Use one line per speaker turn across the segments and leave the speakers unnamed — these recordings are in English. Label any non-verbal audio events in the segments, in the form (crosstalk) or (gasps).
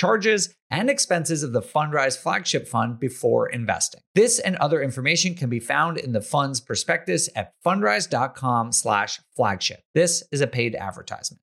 charges, and expenses of the Fundrise flagship fund before investing. This and other information can be found in the fund's prospectus at fundrise.com slash flagship. This is a paid advertisement.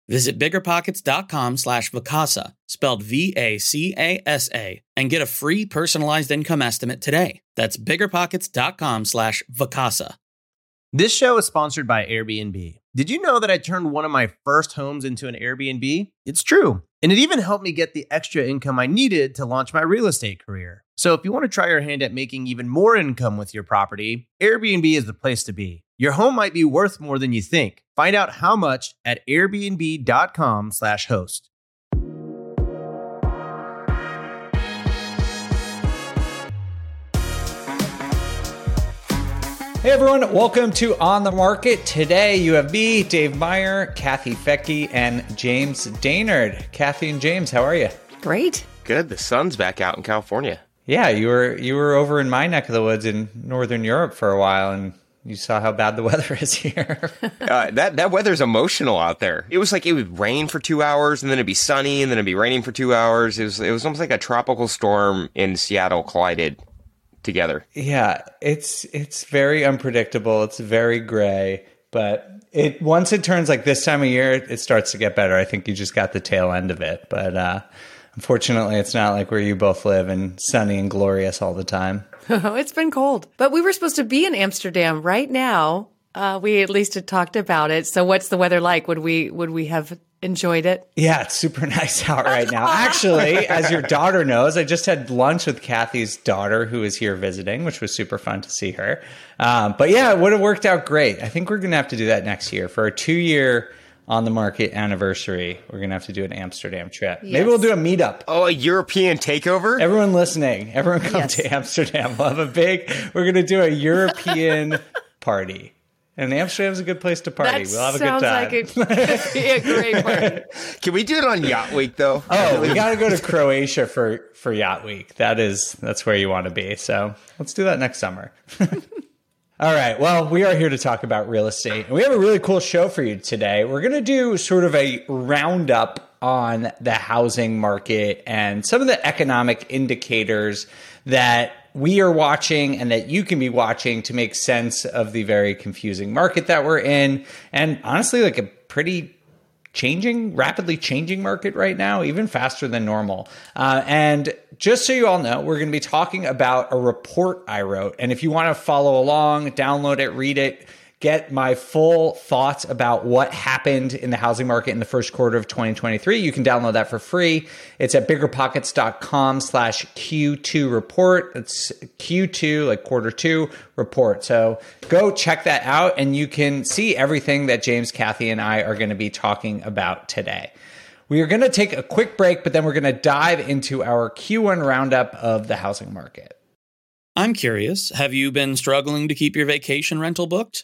Visit biggerpockets.com slash Vacasa, spelled V-A-C-A-S-A, and get a free personalized income estimate today. That's biggerpockets.com slash Vacasa.
This show is sponsored by Airbnb. Did you know that I turned one of my first homes into an Airbnb? It's true. And it even helped me get the extra income I needed to launch my real estate career. So if you want to try your hand at making even more income with your property, Airbnb is the place to be. Your home might be worth more than you think. Find out how much at airbnb.com/slash host.
Hey everyone, welcome to On the Market. Today you have me, Dave Meyer, Kathy Fettke, and James Dainard. Kathy and James, how are you?
Great.
Good. The sun's back out in California.
Yeah, you were you were over in my neck of the woods in northern Europe for a while, and you saw how bad the (laughs) weather is here. (laughs)
uh, that that weather's emotional out there. It was like it would rain for two hours, and then it'd be sunny, and then it'd be raining for two hours. It was it was almost like a tropical storm in Seattle collided together.
Yeah, it's it's very unpredictable. It's very gray, but it once it turns like this time of year, it starts to get better. I think you just got the tail end of it, but uh, unfortunately, it's not like where you both live and sunny and glorious all the time.
Oh, (laughs) it's been cold, but we were supposed to be in Amsterdam right now. Uh, we at least had talked about it. So, what's the weather like? Would we would we have enjoyed it?
Yeah, it's super (laughs) nice out right now. (laughs) Actually, as your daughter knows, I just had lunch with Kathy's daughter, who is here visiting, which was super fun to see her. Um, but yeah, it would have worked out great. I think we're going to have to do that next year for a two year on the market anniversary. We're going to have to do an Amsterdam trip. Yes. Maybe we'll do a meetup.
Oh, a European takeover?
Everyone listening, everyone come yes. to Amsterdam. We'll have a big, we're going to do a European (laughs) party. And Amsterdam's a good place to party.
That
we'll have a good time.
Like it could be a great party. (laughs)
Can we do it on Yacht Week though?
Oh, we got to go to Croatia for for Yacht Week. That is that's where you want to be. So let's do that next summer. (laughs) All right. Well, we are here to talk about real estate. And we have a really cool show for you today. We're going to do sort of a roundup on the housing market and some of the economic indicators that we are watching and that you can be watching to make sense of the very confusing market that we're in. And honestly, like a pretty changing, rapidly changing market right now, even faster than normal. Uh, and just so you all know, we're going to be talking about a report I wrote. And if you want to follow along, download it, read it, get my full thoughts about what happened in the housing market in the first quarter of 2023, you can download that for free. It's at biggerpockets.com slash Q2 report. It's Q2, like quarter two report. So go check that out and you can see everything that James, Kathy, and I are going to be talking about today. We are going to take a quick break, but then we're going to dive into our Q1 roundup of the housing market.
I'm curious, have you been struggling to keep your vacation rental booked?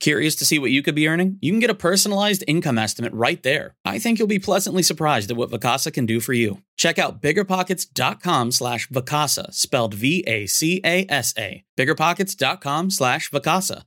Curious to see what you could be earning? You can get a personalized income estimate right there. I think you'll be pleasantly surprised at what Vacasa can do for you. Check out biggerpockets.com slash Vacasa, spelled V-A-C-A-S-A. Biggerpockets.com slash Vacasa.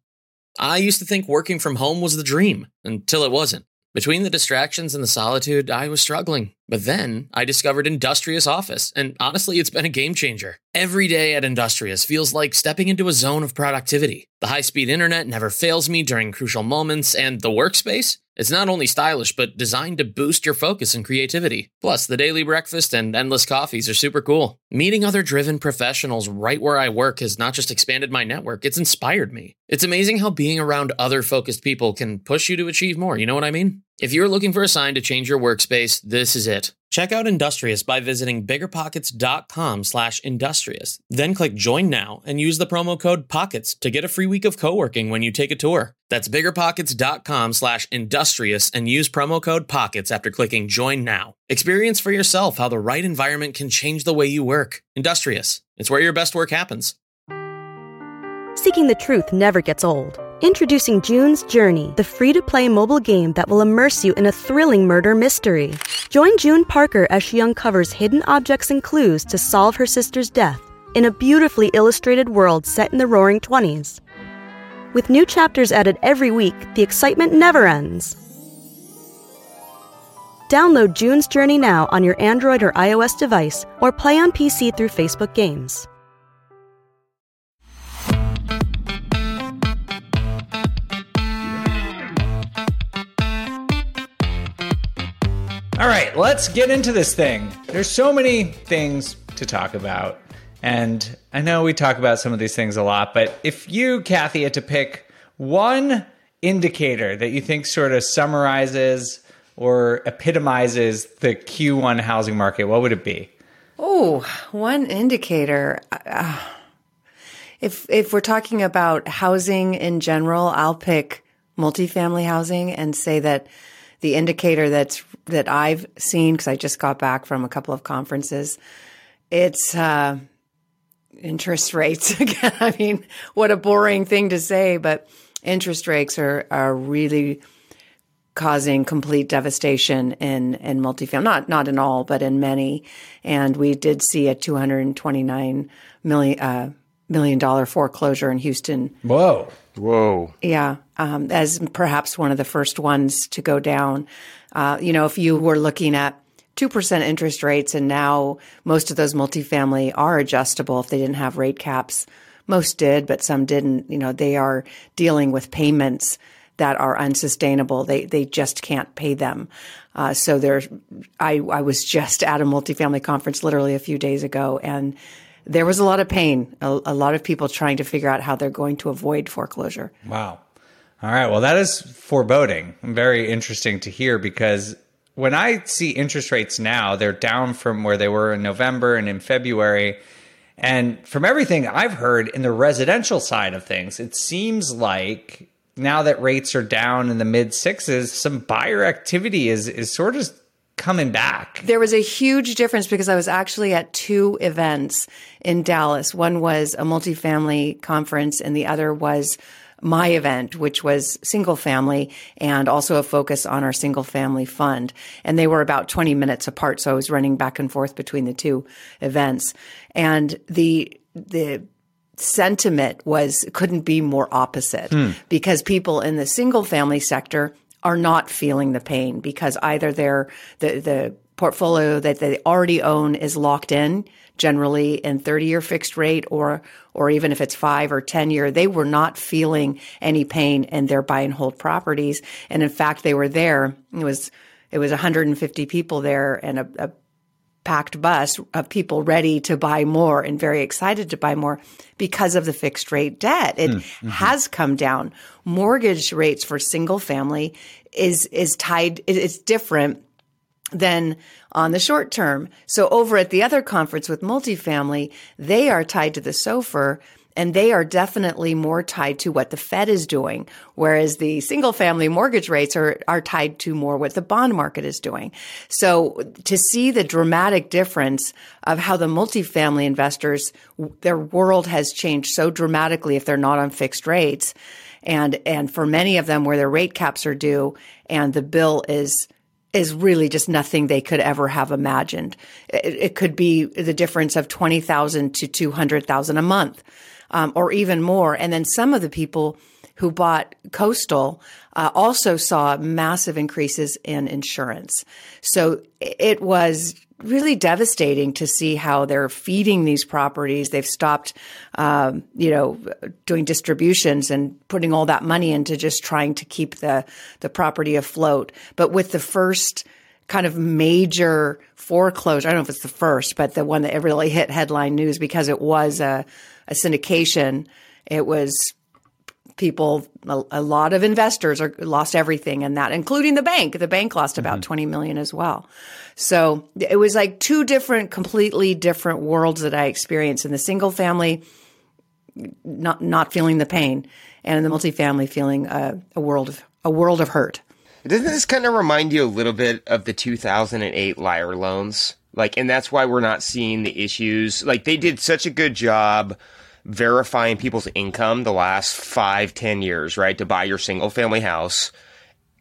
I used to think working from home was the dream until it wasn't. Between the distractions and the solitude, I was struggling. But then I discovered Industrious Office, and honestly, it's been a game changer. Every day at Industrious feels like stepping into a zone of productivity. The high speed internet never fails me during crucial moments, and the workspace? It's not only stylish, but designed to boost your focus and creativity. Plus, the daily breakfast and endless coffees are super cool. Meeting other driven professionals right where I work has not just expanded my network, it's inspired me. It's amazing how being around other focused people can push you to achieve more, you know what I mean? If you're looking for a sign to change your workspace, this is it. Check out Industrious by visiting biggerpockets.com slash industrious. Then click join now and use the promo code POCKETS to get a free week of co-working when you take a tour. That's biggerpockets.com slash industrious and use promo code POCKETS after clicking join now. Experience for yourself how the right environment can change the way you work. Industrious. It's where your best work happens.
Seeking the truth never gets old. Introducing June's Journey, the free to play mobile game that will immerse you in a thrilling murder mystery. Join June Parker as she uncovers hidden objects and clues to solve her sister's death in a beautifully illustrated world set in the roaring 20s. With new chapters added every week, the excitement never ends. Download June's Journey now on your Android or iOS device or play on PC through Facebook Games.
All right, let's get into this thing. There's so many things to talk about. And I know we talk about some of these things a lot, but if you, Kathy, had to pick one indicator that you think sort of summarizes or epitomizes the Q1 housing market, what would it be?
Oh, one indicator. Uh, if if we're talking about housing in general, I'll pick multifamily housing and say that the indicator that's that I've seen because I just got back from a couple of conferences, it's uh, interest rates (laughs) again. I mean, what a boring thing to say, but interest rates are are really causing complete devastation in in multifamily. Not not in all, but in many. And we did see a two hundred and twenty nine million uh, million dollar foreclosure in Houston.
Whoa.
Whoa.
Yeah, um, as perhaps one of the first ones to go down. Uh, you know, if you were looking at 2% interest rates and now most of those multifamily are adjustable if they didn't have rate caps. Most did, but some didn't. You know, they are dealing with payments that are unsustainable. They they just can't pay them. Uh, so there, I I was just at a multifamily conference literally a few days ago, and there was a lot of pain. A, a lot of people trying to figure out how they're going to avoid foreclosure.
Wow. All right. Well, that is foreboding. Very interesting to hear because when I see interest rates now, they're down from where they were in November and in February. And from everything I've heard in the residential side of things, it seems like now that rates are down in the mid sixes, some buyer activity is is sort of coming back.
There was a huge difference because I was actually at two events in Dallas. One was a multifamily conference and the other was my event, which was single family and also a focus on our single family fund. And they were about 20 minutes apart. So I was running back and forth between the two events. And the, the, sentiment was couldn't be more opposite hmm. because people in the single family sector are not feeling the pain because either their the the portfolio that they already own is locked in generally in 30 year fixed rate or or even if it's 5 or 10 year they were not feeling any pain in their buy and hold properties and in fact they were there it was it was 150 people there and a, a packed bus of people ready to buy more and very excited to buy more because of the fixed rate debt. It mm, mm-hmm. has come down. Mortgage rates for single family is is tied it's different than on the short term. So over at the other conference with multifamily, they are tied to the SOFR And they are definitely more tied to what the Fed is doing, whereas the single family mortgage rates are, are tied to more what the bond market is doing. So to see the dramatic difference of how the multifamily investors, their world has changed so dramatically if they're not on fixed rates. And, and for many of them where their rate caps are due and the bill is is really just nothing they could ever have imagined. It, it could be the difference of 20,000 to 200,000 a month, um, or even more. And then some of the people who bought coastal uh, also saw massive increases in insurance. So it was really devastating to see how they're feeding these properties. They've stopped, um, you know, doing distributions and putting all that money into just trying to keep the the property afloat. But with the first kind of major foreclosure, I don't know if it's the first, but the one that really hit headline news because it was a, a syndication. It was people, a, a, lot of investors are lost everything in that, including the bank. The bank lost about mm-hmm. 20 million as well. So it was like two different, completely different worlds that I experienced in the single family, not, not feeling the pain and in the multifamily feeling a, a world of, a world of hurt.
Doesn't this kind of remind you a little bit of the 2008 liar loans? Like, and that's why we're not seeing the issues. Like, they did such a good job verifying people's income the last five, ten years, right, to buy your single family house,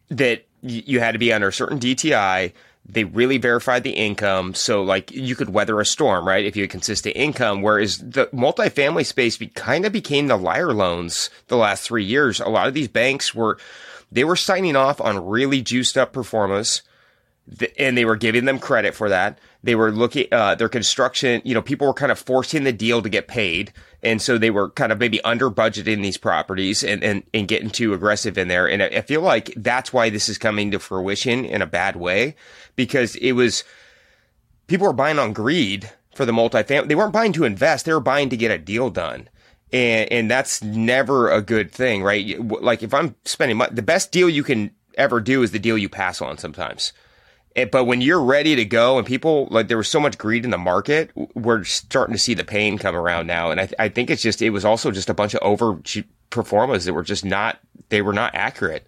that you had to be under a certain DTI. They really verified the income, so like you could weather a storm, right? If you had consistent income. Whereas the multifamily space be, kind of became the liar loans the last three years. A lot of these banks were they were signing off on really juiced up pro formas and they were giving them credit for that. They were looking, uh, their construction, you know, people were kind of forcing the deal to get paid. And so they were kind of maybe under budgeting these properties and, and, and getting too aggressive in there. And I, I feel like that's why this is coming to fruition in a bad way because it was, people were buying on greed for the multifamily. They weren't buying to invest. They were buying to get a deal done. And, and that's never a good thing, right? Like if I'm spending money, the best deal you can ever do is the deal you pass on sometimes it, but when you're ready to go and people like there was so much greed in the market, we're starting to see the pain come around now. And I, I think it's just, it was also just a bunch of over performers that were just not, they were not accurate.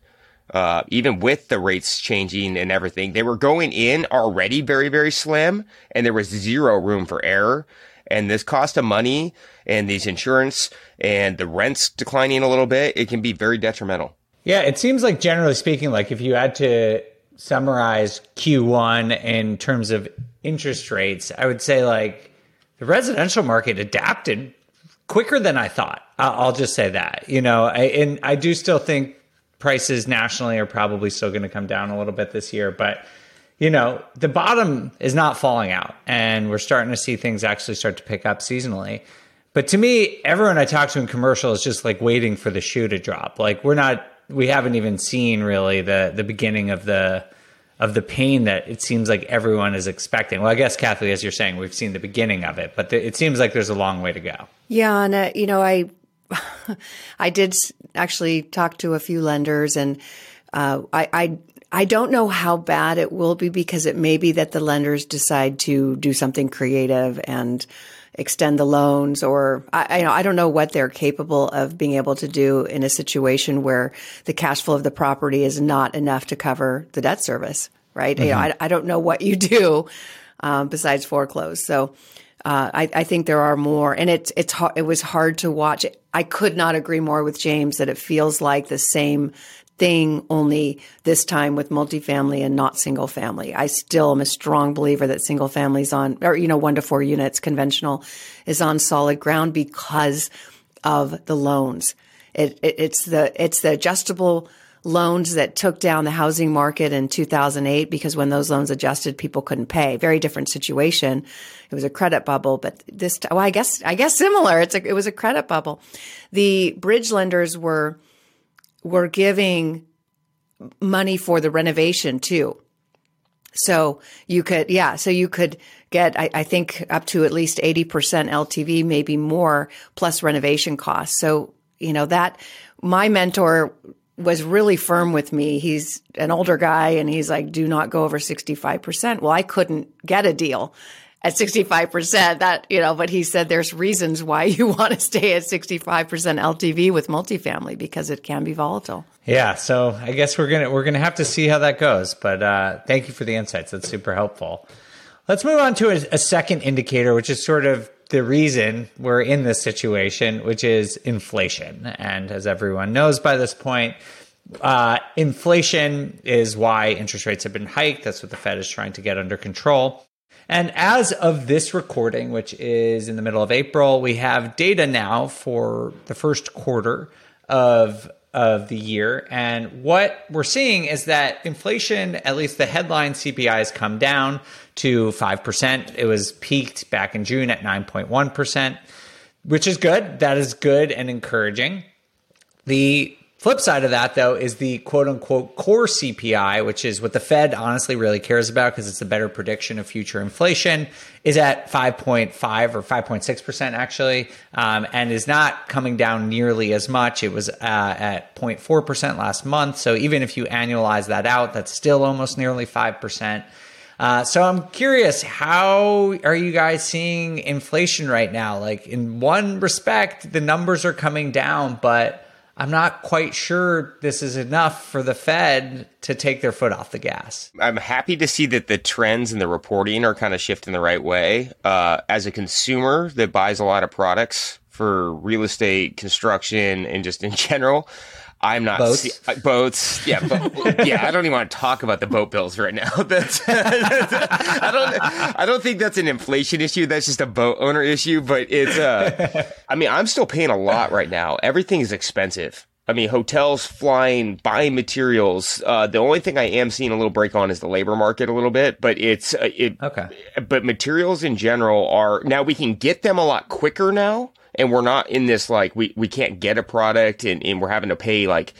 Uh, even with the rates changing and everything, they were going in already very, very slim and there was zero room for error. And this cost of money and these insurance and the rents declining a little bit, it can be very detrimental.
Yeah, it seems like generally speaking, like if you had to summarize Q1 in terms of interest rates, I would say like the residential market adapted quicker than I thought. I'll just say that, you know, I, and I do still think prices nationally are probably still going to come down a little bit this year, but you know, the bottom is not falling out and we're starting to see things actually start to pick up seasonally. But to me, everyone I talk to in commercial is just like waiting for the shoe to drop. Like we're not we haven't even seen really the the beginning of the of the pain that it seems like everyone is expecting. Well, I guess Kathy, as you're saying, we've seen the beginning of it, but the, it seems like there's a long way to go.
Yeah, and uh, you know, I (laughs) I did actually talk to a few lenders, and uh, I, I I don't know how bad it will be because it may be that the lenders decide to do something creative and extend the loans or I, I, know, I don't know what they're capable of being able to do in a situation where the cash flow of the property is not enough to cover the debt service, right? Mm-hmm. You know, I, I, don't know what you do um, besides foreclose. So uh, I, I, think there are more, and it's it's it was hard to watch. I could not agree more with James that it feels like the same thing only this time with multifamily and not single family. I still am a strong believer that single families on, or, you know, one to four units conventional is on solid ground because of the loans. It, it, it's the, it's the adjustable loans that took down the housing market in 2008 because when those loans adjusted, people couldn't pay. Very different situation. It was a credit bubble, but this, well, I guess, I guess similar. It's a, it was a credit bubble. The bridge lenders were, were giving money for the renovation too. So you could, yeah, so you could get, I, I, think, up to at least 80% LTV, maybe more, plus renovation costs. So, you know, that my mentor was really firm with me. He's an older guy and he's like, do not go over 65%. Well, I couldn't get a deal at 65%. That, you know, but he said there's reasons why (laughs) you want to stay at 65% LTV with multifamily because it can be volatile.
Yeah, so I guess we're gonna we're gonna have to see how that goes. But uh, thank you for the insights. That's super helpful. Let's move on to a, a second indicator, which is sort of the reason we're in this situation, which is inflation. And as everyone knows by this point, uh, inflation is why interest rates have been hiked. That's what the Fed is trying to get under control. And as of this recording, which is in the middle of April, we have data now for the first quarter of of the year. And what we're seeing is that inflation, at least the headline CPI, has come down to 5%. It was peaked back in June at 9.1%, which is good. That is good and encouraging. The Flip side of that, though, is the quote unquote core CPI, which is what the Fed honestly really cares about because it's a better prediction of future inflation, is at 5.5 or 5.6% actually, um, and is not coming down nearly as much. It was uh, at 0.4% last month. So even if you annualize that out, that's still almost nearly 5%. Uh, so I'm curious, how are you guys seeing inflation right now? Like in one respect, the numbers are coming down, but I'm not quite sure this is enough for the Fed to take their foot off the gas.
I'm happy to see that the trends and the reporting are kind of shifting the right way. Uh, as a consumer that buys a lot of products for real estate, construction, and just in (laughs) general, I'm not
boats.
See, uh, boats. Yeah, bo- (laughs) yeah. I don't even want to talk about the boat bills right now. (laughs) That's, I don't. I don't think that's an inflation issue. That's just a boat owner issue. But it's. Uh, (laughs) I mean, I'm still paying a lot right now. Everything is expensive. I mean, hotels, flying, buying materials. Uh, the only thing I am seeing a little break on is the labor market a little bit, but it's uh, it.
Okay.
But materials in general are now we can get them a lot quicker now and we're not in this like we, we can't get a product and, and we're having to pay like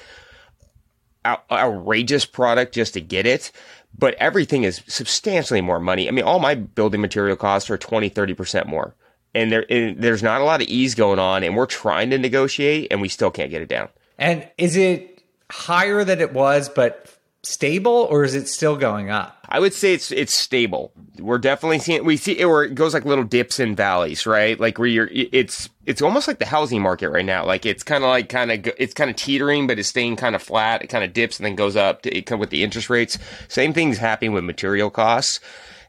out, outrageous product just to get it. But everything is substantially more money. I mean all my building material costs are 20 30% more. And there and there's not a lot of ease going on and we're trying to negotiate and we still can't get it down.
And is it higher than it was but stable or is it still going up
I would say it's it's stable. We're definitely seeing we see it where it goes like little dips and valleys, right? Like where you're it's it's almost like the housing market right now. Like it's kind of like kind of it's kind of teetering, but it's staying kind of flat. It kind of dips and then goes up to, it, with the interest rates. Same thing's happening with material costs.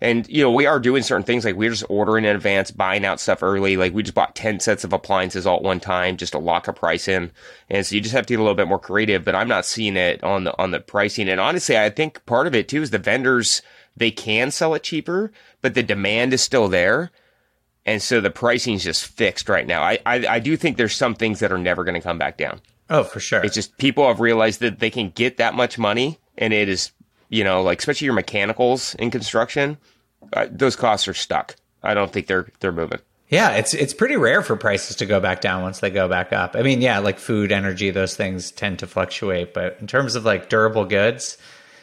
And, you know, we are doing certain things like we're just ordering in advance, buying out stuff early. Like we just bought 10 sets of appliances all at one time just to lock a price in. And so you just have to get a little bit more creative, but I'm not seeing it on the, on the pricing. And honestly, I think part of it too is the vendors, they can sell it cheaper, but the demand is still there. And so the pricing is just fixed right now. I, I, I do think there's some things that are never going to come back down.
Oh, for sure.
It's just people have realized that they can get that much money and it is you know, like especially your mechanicals in construction, uh, those costs are stuck. I don't think they're they're moving.
Yeah, it's it's pretty rare for prices to go back down once they go back up. I mean, yeah, like food, energy, those things tend to fluctuate, but in terms of like durable goods,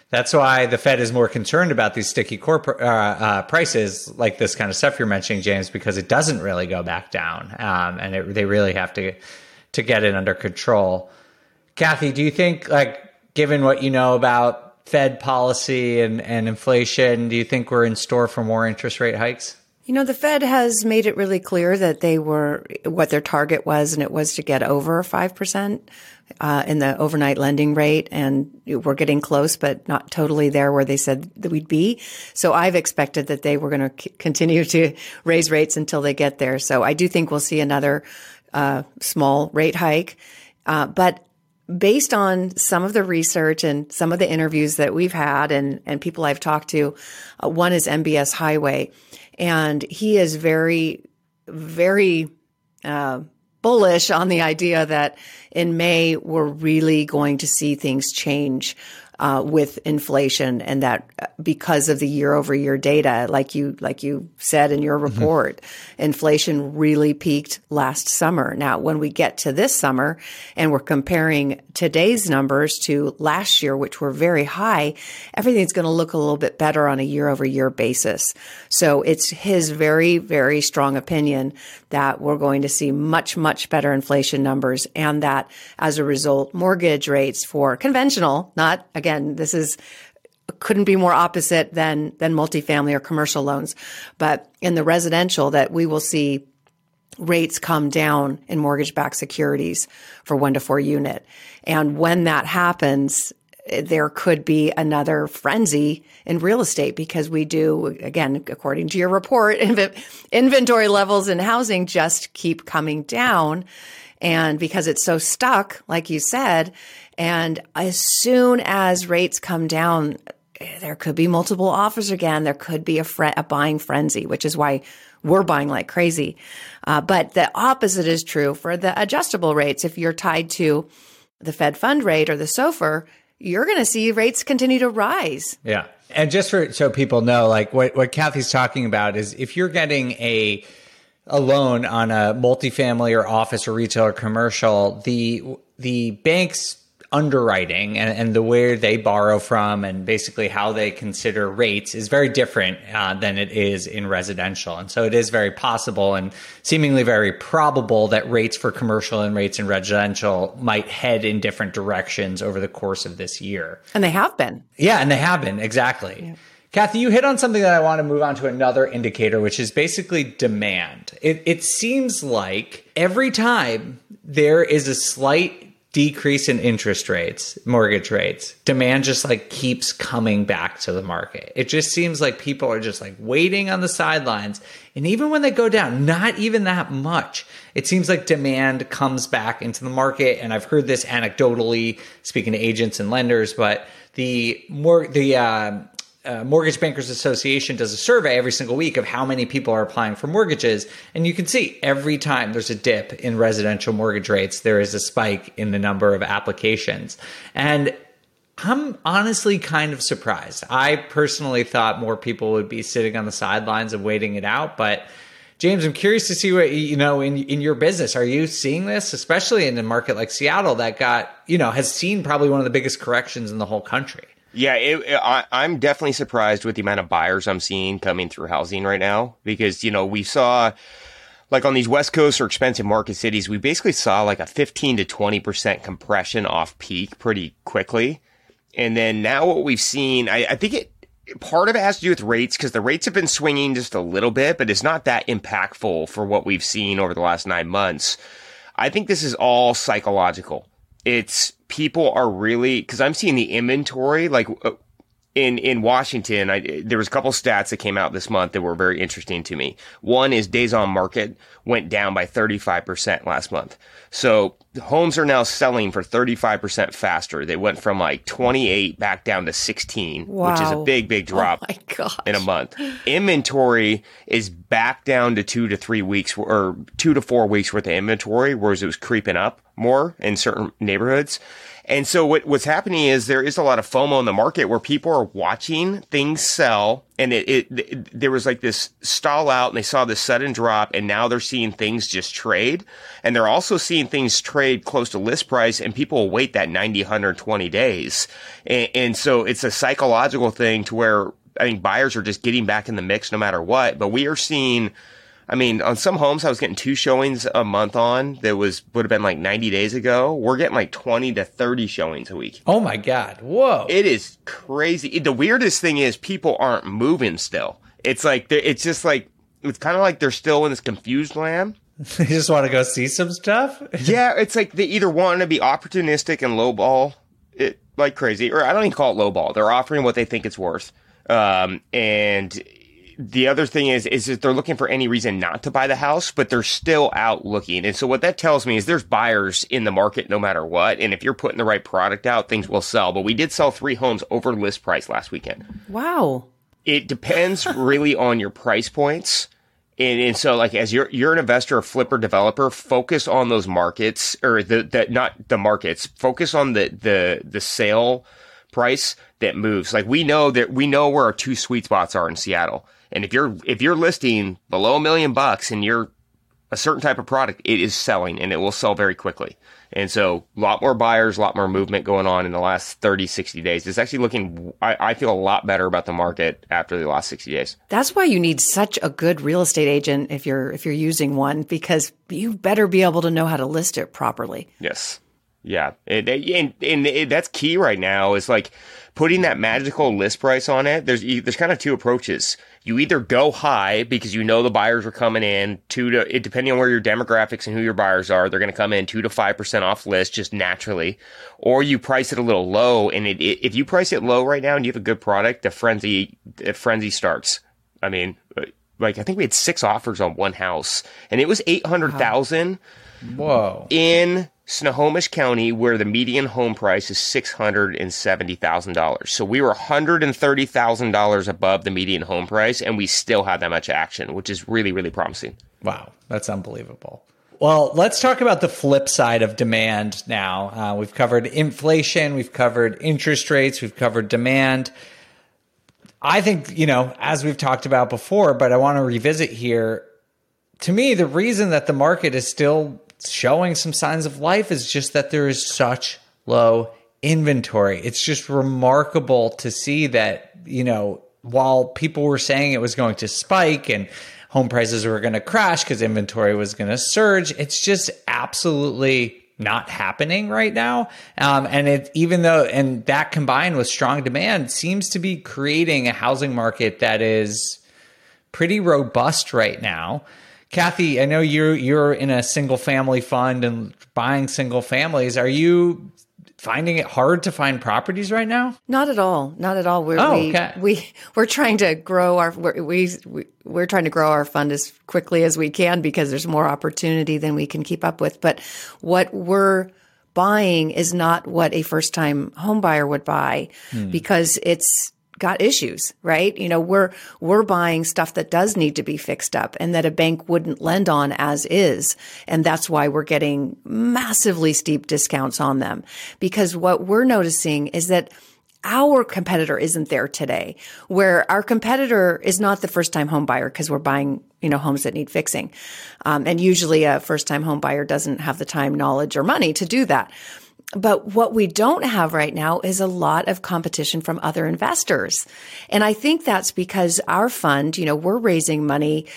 that's why the Fed is more concerned about these sticky core uh, uh, prices, like this kind of stuff you're mentioning, James, because it doesn't really go back down, um, and it, they really have to to get it under control. Kathy, do you think, like, given what you know about Fed policy and, and inflation, do you think we're in store for more interest rate hikes?
You know, the Fed has made it really clear that they were what their target was, and it was to get over 5% uh, in the overnight lending rate. And we're getting close, but not totally there where they said that we'd be. So I've expected that they were going to c- continue to raise rates until they get there. So I do think we'll see another uh, small rate hike. Uh, but based on some of the research and some of the interviews that we've had and, and people I've talked to, uh, one is MBS Highway, and he is very, very uh, bullish on the idea that in May we're really going to see things change uh, with inflation, and that uh, because of the year over year data, like you like you said in your mm-hmm. report, mm-hmm. inflation really peaked last summer. Now, when we get to this summer, and we're comparing today's numbers to last year, which were very high, everything's going to look a little bit better on a year over year basis. So it's his very very strong opinion that we're going to see much much better inflation numbers, and that as a result, mortgage rates for conventional, not again this is couldn't be more opposite than than multifamily or commercial loans. But in the residential, that we will see rates come down in mortgage backed securities for one to four unit. And when that happens, there could be another frenzy in real estate because we do, again, according to your report, (laughs) inventory levels in housing just keep coming down. And because it's so stuck, like you said, and as soon as rates come down, there could be multiple offers again. There could be a, fre- a buying frenzy, which is why we're buying like crazy. Uh, but the opposite is true for the adjustable rates. If you're tied to the Fed fund rate or the SOFR, you're going to see rates continue to rise.
Yeah. And just for so people know, like what, what Kathy's talking about is if you're getting a a loan on a multifamily or office or retail or commercial, the the banks underwriting and, and, the where they borrow from and basically how they consider rates is very different uh, than it is in residential. And so it is very possible and seemingly very probable that rates for commercial and rates in residential might head in different directions over the course of this year.
And they have been.
Yeah, and they have been, exactly. Yeah. Kathy, you hit on something that I want to move on to another indicator, which is basically demand. It, it seems like every time there is a slight decrease in interest rates, mortgage rates, demand just like keeps coming back to the market. It just seems like people are just like waiting on the sidelines. And even when they go down, not even that much, it seems like demand comes back into the market. And I've heard this anecdotally speaking to agents and lenders, but the more the uh, uh, Mortgage Bankers Association does a survey every single week of how many people are applying for mortgages. And you can see every time there's a dip in residential mortgage rates, there is a spike in the number of applications. And I'm honestly kind of surprised. I personally thought more people would be sitting on the sidelines and waiting it out, but James, I'm curious to see what you know in in your business. Are you seeing this, especially in a market like Seattle that got you know has seen probably one of the biggest corrections in the whole country?
Yeah, it, it, I, I'm definitely surprised with the amount of buyers I'm seeing coming through housing right now because, you know, we saw like on these West Coast or expensive market cities, we basically saw like a 15 to 20% compression off peak pretty quickly. And then now what we've seen, I, I think it, part of it has to do with rates because the rates have been swinging just a little bit, but it's not that impactful for what we've seen over the last nine months. I think this is all psychological it's people are really because I'm seeing the inventory like uh, in in Washington. I, there was a couple stats that came out this month that were very interesting to me. One is days on market went down by 35 percent last month. So homes are now selling for 35% faster. They went from like 28 back down to 16, wow. which is a big, big drop oh in a month. Inventory is back down to two to three weeks or two to four weeks worth of inventory, whereas it was creeping up more in certain neighborhoods. And so what, what's happening is there is a lot of FOMO in the market where people are watching things sell and it, it, it, there was like this stall out and they saw this sudden drop and now they're seeing things just trade and they're also seeing things trade close to list price and people will wait that 90, 120 days. And, and so it's a psychological thing to where I think buyers are just getting back in the mix no matter what, but we are seeing I mean, on some homes, I was getting two showings a month on that was, would have been like 90 days ago. We're getting like 20 to 30 showings a week.
Oh my God. Whoa.
It is crazy. The weirdest thing is people aren't moving still. It's like, it's just like, it's kind of like they're still in this confused land. (laughs)
they just want to go see some stuff? (laughs)
yeah. It's like they either want to be opportunistic and lowball it like crazy, or I don't even call it lowball. They're offering what they think it's worth. Um, and the other thing is is that they're looking for any reason not to buy the house, but they're still out looking. And so what that tells me is there's buyers in the market no matter what. And if you're putting the right product out, things will sell. But we did sell three homes over list price last weekend.
Wow.
It depends really (laughs) on your price points. And, and so like as you're you're an investor, a flipper developer, focus on those markets or the, the not the markets, focus on the the the sale price that moves. Like we know that we know where our two sweet spots are in Seattle. And if you're if you're listing below a million bucks and you're a certain type of product, it is selling and it will sell very quickly. And so a lot more buyers, a lot more movement going on in the last 30, 60 days. It's actually looking, I, I, feel a lot better about the market after the last 60 days.
That's why you need such a good real estate agent if you're, if you're using one, because you better be able to know how to list it properly.
Yes. Yeah, and, and, and it, that's key right now. Is like putting that magical list price on it. There's there's kind of two approaches. You either go high because you know the buyers are coming in two to it, depending on where your demographics and who your buyers are, they're going to come in two to five percent off list just naturally, or you price it a little low. And it, it, if you price it low right now and you have a good product, the frenzy the frenzy starts. I mean, uh, like I think we had six offers on one house, and it was eight hundred thousand.
Whoa!
In Snohomish County, where the median home price is six hundred and seventy thousand dollars. So we were hundred and thirty thousand dollars above the median home price, and we still had that much action, which is really, really promising.
Wow, that's unbelievable. Well, let's talk about the flip side of demand now. Uh, we've covered inflation, we've covered interest rates, we've covered demand. I think, you know, as we've talked about before, but I want to revisit here. To me, the reason that the market is still showing some signs of life is just that there is such low inventory. It's just remarkable to see that, you know, while people were saying it was going to spike and home prices were going to crash because inventory was going to surge, it's just absolutely not happening right now. Um, and it, even though, and that combined with strong demand seems to be creating a housing market that is pretty robust right now. Kathy, I know you're you're in a single family fund and buying single families. Are you finding it hard to find properties right now?
Not at all. Not at all. We're,
oh,
we,
okay.
we we're trying to grow our we're, we we're trying to grow our fund as quickly as we can because there's more opportunity than we can keep up with. But what we're buying is not what a first time home buyer would buy hmm. because it's got issues, right? You know, we're, we're buying stuff that does need to be fixed up and that a bank wouldn't lend on as is. And that's why we're getting massively steep discounts on them because what we're noticing is that our competitor isn't there today where our competitor is not the first time home buyer because we're buying you know homes that need fixing um, and usually a first time home buyer doesn't have the time knowledge or money to do that but what we don't have right now is a lot of competition from other investors. And I think that's because our fund, you know, we're raising money,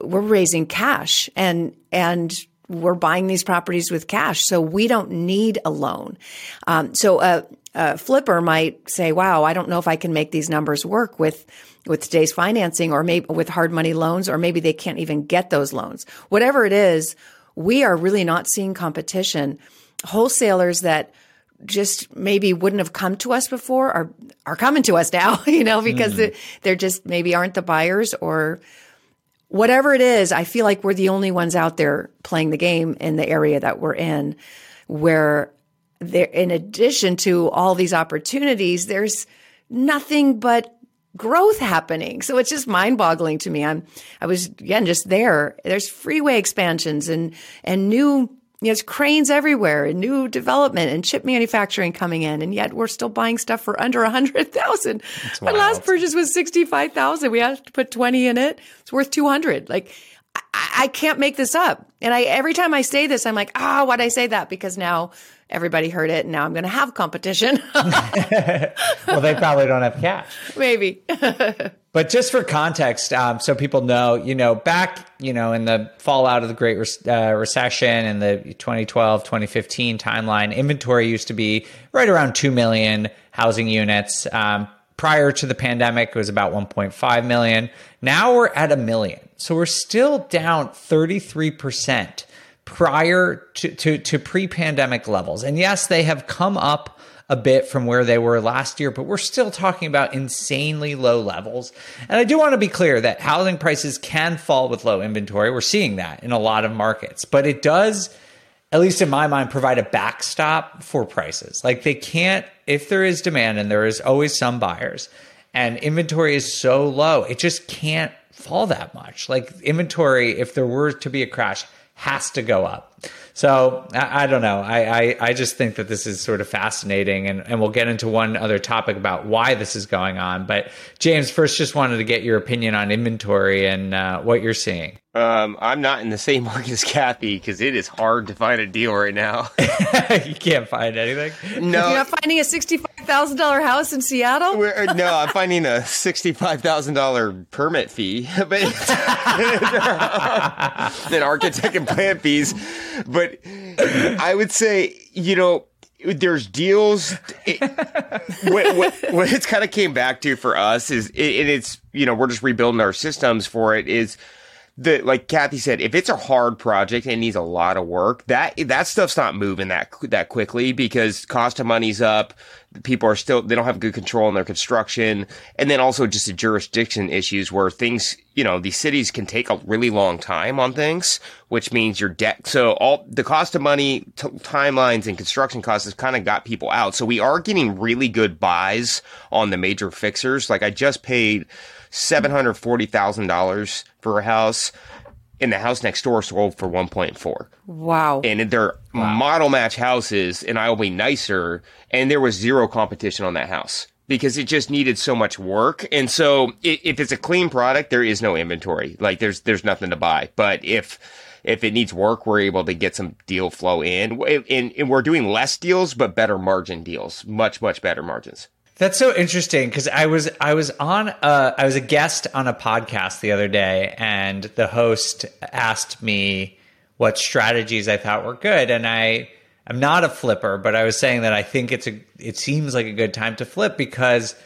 we're raising cash and, and we're buying these properties with cash. So we don't need a loan. Um, so a, a flipper might say, wow, I don't know if I can make these numbers work with, with today's financing or maybe with hard money loans, or maybe they can't even get those loans. Whatever it is, we are really not seeing competition wholesalers that just maybe wouldn't have come to us before are are coming to us now, (laughs) you know, because mm. they're just maybe aren't the buyers or whatever it is. I feel like we're the only ones out there playing the game in the area that we're in, where there, in addition to all these opportunities, there's nothing but growth happening. So it's just mind boggling to me. I'm, I was again just there. There's freeway expansions and, and new you know, cranes everywhere and new development and chip manufacturing coming in. And yet we're still buying stuff for under a hundred thousand. My last purchase was 65,000. We have to put 20 in it. It's worth 200. Like I, I can't make this up. And I, every time I say this, I'm like, ah, oh, why'd I say that? Because now everybody heard it and now I'm going to have competition. (laughs) (laughs)
well, they probably don't have cash.
Maybe. (laughs)
but just for context, um, so people know, you know, back, you know, in the fallout of the Great Re- uh, Recession and the 2012, 2015 timeline, inventory used to be right around 2 million housing units. Um, prior to the pandemic, it was about 1.5 million. Now we're at a million. So we're still down 33% prior to, to, to pre pandemic levels. And yes, they have come up a bit from where they were last year, but we're still talking about insanely low levels. And I do want to be clear that housing prices can fall with low inventory. We're seeing that in a lot of markets, but it does, at least in my mind, provide a backstop for prices. Like they can't, if there is demand and there is always some buyers and inventory is so low, it just can't fall that much. Like inventory, if there were to be a crash, has to go up. So I, I don't know. I, I, I, just think that this is sort of fascinating, and, and we'll get into one other topic about why this is going on. But James, first, just wanted to get your opinion on inventory and uh, what you're seeing.
Um, I'm not in the same (laughs) market as Kathy because it is hard to find a deal right now. (laughs)
you can't find anything.
No,
you're not finding a sixty-five thousand dollar house in Seattle.
We're, no, I'm finding a sixty-five thousand dollar permit fee, (laughs) but then architect and plant fees. But I would say, you know, there's deals. It, what, what, what it's kind of came back to for us is, it, and it's you know we're just rebuilding our systems for it. Is the like Kathy said, if it's a hard project and needs a lot of work, that that stuff's not moving that that quickly because cost of money's up. People are still they don't have good control in their construction, and then also just the jurisdiction issues where things you know these cities can take a really long time on things, which means your debt. So all the cost of money, t- timelines, and construction costs has kind of got people out. So we are getting really good buys on the major fixers. Like I just paid seven hundred forty thousand dollars for a house, and the house next door sold for one point four.
Wow.
And they're model match houses, and I'll be nicer. And there was zero competition on that house because it just needed so much work. And so if it's a clean product, there is no inventory. Like there's there's nothing to buy. But if if it needs work, we're able to get some deal flow in, and, and we're doing less deals, but better margin deals, much much better margins.
That's so interesting because I was I was on a, I was a guest on a podcast the other day, and the host asked me what strategies I thought were good, and I I'm not a flipper, but I was saying that I think it's a it seems like a good time to flip because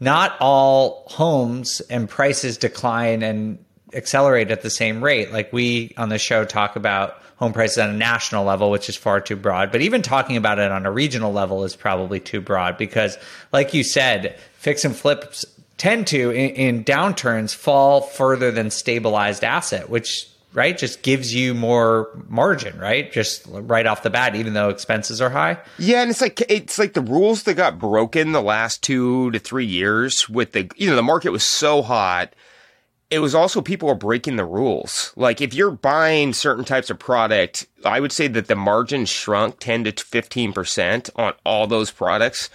not all homes and prices decline and accelerate at the same rate. Like we on the show talk about home prices on a national level, which is far too broad. But even talking about it on a regional level is probably too broad because, like you said, fix and flips tend to, in, in downturns, fall further than stabilized asset, which right just gives you more margin right just right off the bat even though expenses are high
yeah and it's like it's like the rules that got broken the last two to three years with the you know the market was so hot it was also people were breaking the rules. Like if you're buying certain types of product, I would say that the margin shrunk 10 to 15% on all those products.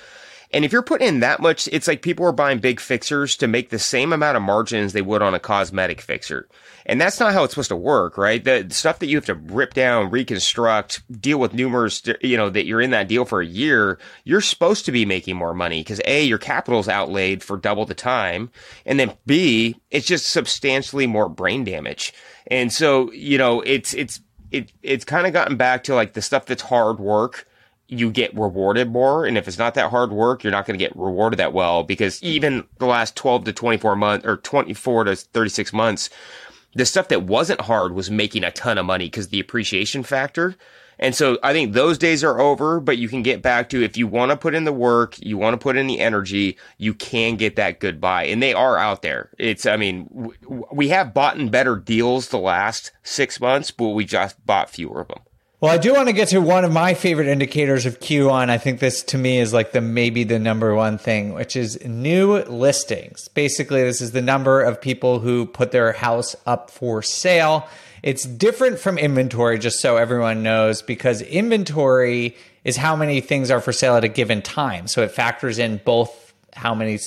And if you're putting in that much, it's like people are buying big fixers to make the same amount of margins they would on a cosmetic fixer. And that's not how it's supposed to work, right? The stuff that you have to rip down, reconstruct, deal with numerous, you know, that you're in that deal for a year, you're supposed to be making more money because A, your capital's outlaid for double the time. And then B, it's just substantially more brain damage. And so, you know, it's, it's, it, it's kind of gotten back to like the stuff that's hard work you get rewarded more. And if it's not that hard work, you're not going to get rewarded that well because even the last 12 to 24 months or 24 to 36 months, the stuff that wasn't hard was making a ton of money because the appreciation factor. And so I think those days are over, but you can get back to if you want to put in the work, you want to put in the energy, you can get that good buy. And they are out there. It's, I mean, we have bought in better deals the last six months, but we just bought fewer of them.
Well, I do want to get to one of my favorite indicators of Q1. I think this to me is like the maybe the number one thing, which is new listings. Basically, this is the number of people who put their house up for sale. It's different from inventory, just so everyone knows, because inventory is how many things are for sale at a given time. So it factors in both how many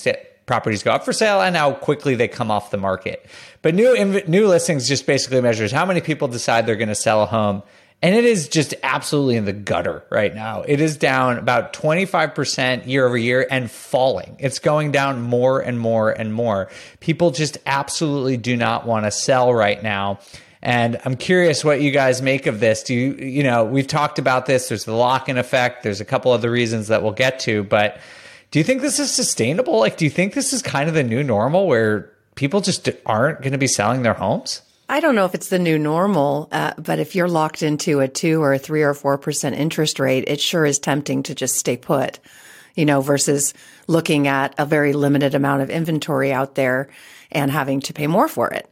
properties go up for sale and how quickly they come off the market. But new new listings just basically measures how many people decide they're going to sell a home and it is just absolutely in the gutter right now. It is down about 25% year over year and falling. It's going down more and more and more. People just absolutely do not want to sell right now. And I'm curious what you guys make of this. Do you, you know, we've talked about this. There's the lock in effect. There's a couple other reasons that we'll get to, but do you think this is sustainable? Like, do you think this is kind of the new normal where people just aren't going to be selling their homes?
I don't know if it's the new normal, uh, but if you're locked into a two or a three or four percent interest rate, it sure is tempting to just stay put, you know, versus looking at a very limited amount of inventory out there and having to pay more for it.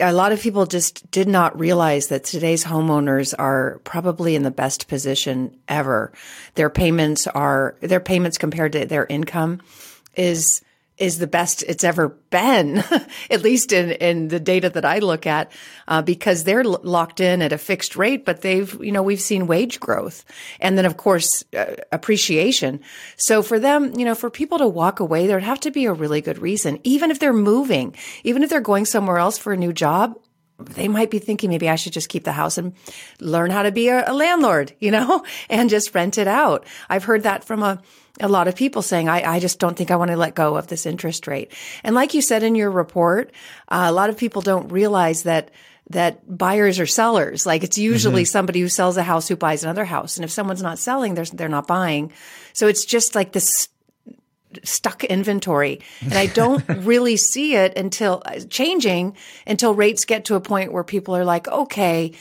A lot of people just did not realize that today's homeowners are probably in the best position ever. Their payments are, their payments compared to their income is is the best it's ever been, (laughs) at least in, in the data that I look at, uh, because they're l- locked in at a fixed rate, but they've, you know, we've seen wage growth and then of course, uh, appreciation. So for them, you know, for people to walk away, there'd have to be a really good reason, even if they're moving, even if they're going somewhere else for a new job, they might be thinking maybe I should just keep the house and learn how to be a, a landlord, (laughs) you know, and just rent it out. I've heard that from a, a lot of people saying, I, I just don't think I want to let go of this interest rate. And like you said in your report, uh, a lot of people don't realize that that buyers are sellers. Like it's usually mm-hmm. somebody who sells a house who buys another house. And if someone's not selling, they're, they're not buying. So it's just like this stuck inventory. And I don't (laughs) really see it until uh, changing until rates get to a point where people are like, okay,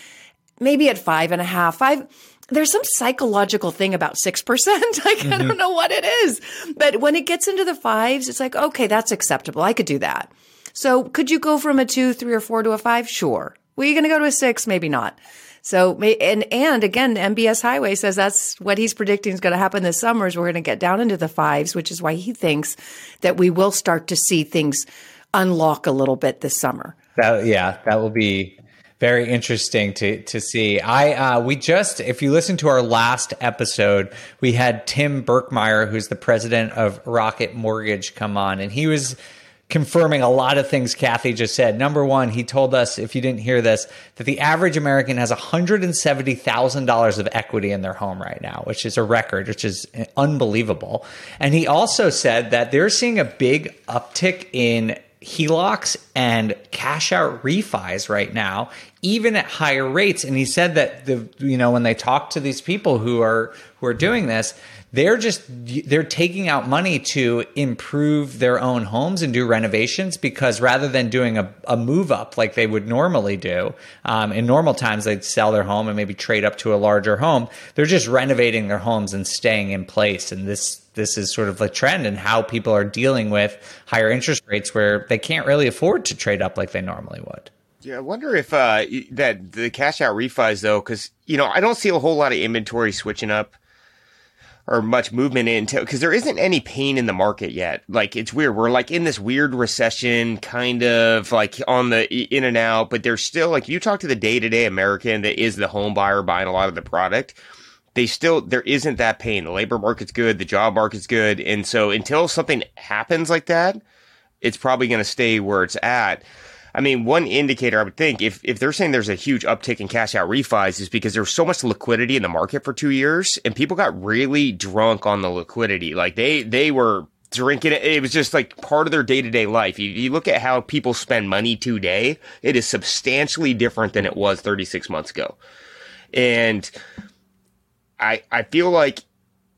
maybe at five and a half, five. There's some psychological thing about 6%. (laughs) like, mm-hmm. I don't mm-hmm. know what it is. But when it gets into the fives, it's like, okay, that's acceptable. I could do that. So could you go from a two, three, or four to a five? Sure. Were you going to go to a six? Maybe not. So, and, and again, MBS Highway says that's what he's predicting is going to happen this summer is we're going to get down into the fives, which is why he thinks that we will start to see things unlock a little bit this summer.
That, yeah, that will be very interesting to to see. I uh, we just if you listen to our last episode, we had Tim Berkmeyer, who's the president of Rocket Mortgage, come on, and he was confirming a lot of things Kathy just said. Number one, he told us, if you didn't hear this, that the average American has $170,000 of equity in their home right now, which is a record, which is unbelievable. And he also said that they're seeing a big uptick in HELOCs and cash out refis right now, even at higher rates. And he said that the you know when they talk to these people who are who are doing this, they're just they're taking out money to improve their own homes and do renovations because rather than doing a, a move up like they would normally do um, in normal times they'd sell their home and maybe trade up to a larger home. They're just renovating their homes and staying in place. And this this is sort of a trend and how people are dealing with higher interest rates where they can't really afford to trade up like they normally would.
Yeah, I wonder if uh, that the cash out refis though, because you know I don't see a whole lot of inventory switching up or much movement into because there isn't any pain in the market yet. Like it's weird. We're like in this weird recession, kind of like on the in and out, but there's still like you talk to the day to day American that is the home buyer buying a lot of the product. They still there isn't that pain. The labor market's good, the job market's good, and so until something happens like that, it's probably going to stay where it's at. I mean, one indicator I would think if, if they're saying there's a huge uptick in cash out refis is because there's so much liquidity in the market for two years and people got really drunk on the liquidity. Like they, they were drinking it. It was just like part of their day to day life. You, you, look at how people spend money today, it is substantially different than it was 36 months ago. And I, I feel like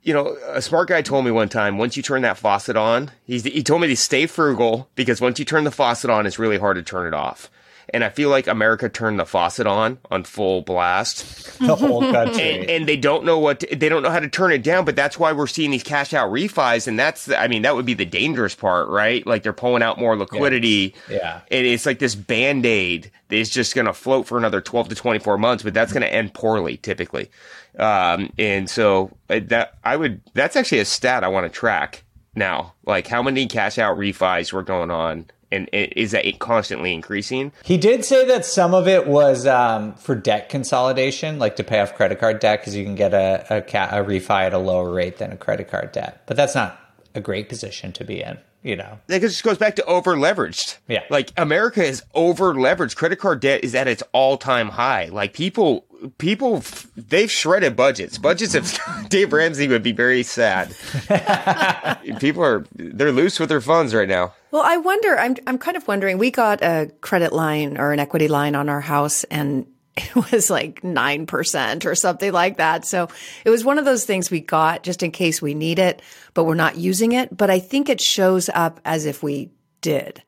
you know, a smart guy told me one time, once you turn that faucet on, he told me to stay frugal because once you turn the faucet on, it's really hard to turn it off. And I feel like America turned the faucet on on full blast.
The whole country.
And, and they don't know what, to, they don't know how to turn it down, but that's why we're seeing these cash out refis. And that's, I mean, that would be the dangerous part, right? Like they're pulling out more liquidity.
Yeah. yeah.
And it's like this band aid that is just going to float for another 12 to 24 months, but that's going to end poorly typically. Um, and so uh, that I would, that's actually a stat I want to track now. Like how many cash out refis were going on and is that it constantly increasing?
He did say that some of it was um, for debt consolidation, like to pay off credit card debt, because you can get a, a, a, refi at a lower rate than a credit card debt. But that's not a great position to be in you know.
It just goes back to over leveraged.
Yeah.
Like America is over leveraged. Credit card debt is at its all time high. Like people, people, they've shredded budgets. Budgets of (laughs) Dave Ramsey would be very sad. (laughs) people are, they're loose with their funds right now.
Well, I wonder, I'm, I'm kind of wondering, we got a credit line or an equity line on our house and (laughs) it was like 9% or something like that. So it was one of those things we got just in case we need it, but we're not using it. But I think it shows up as if we did.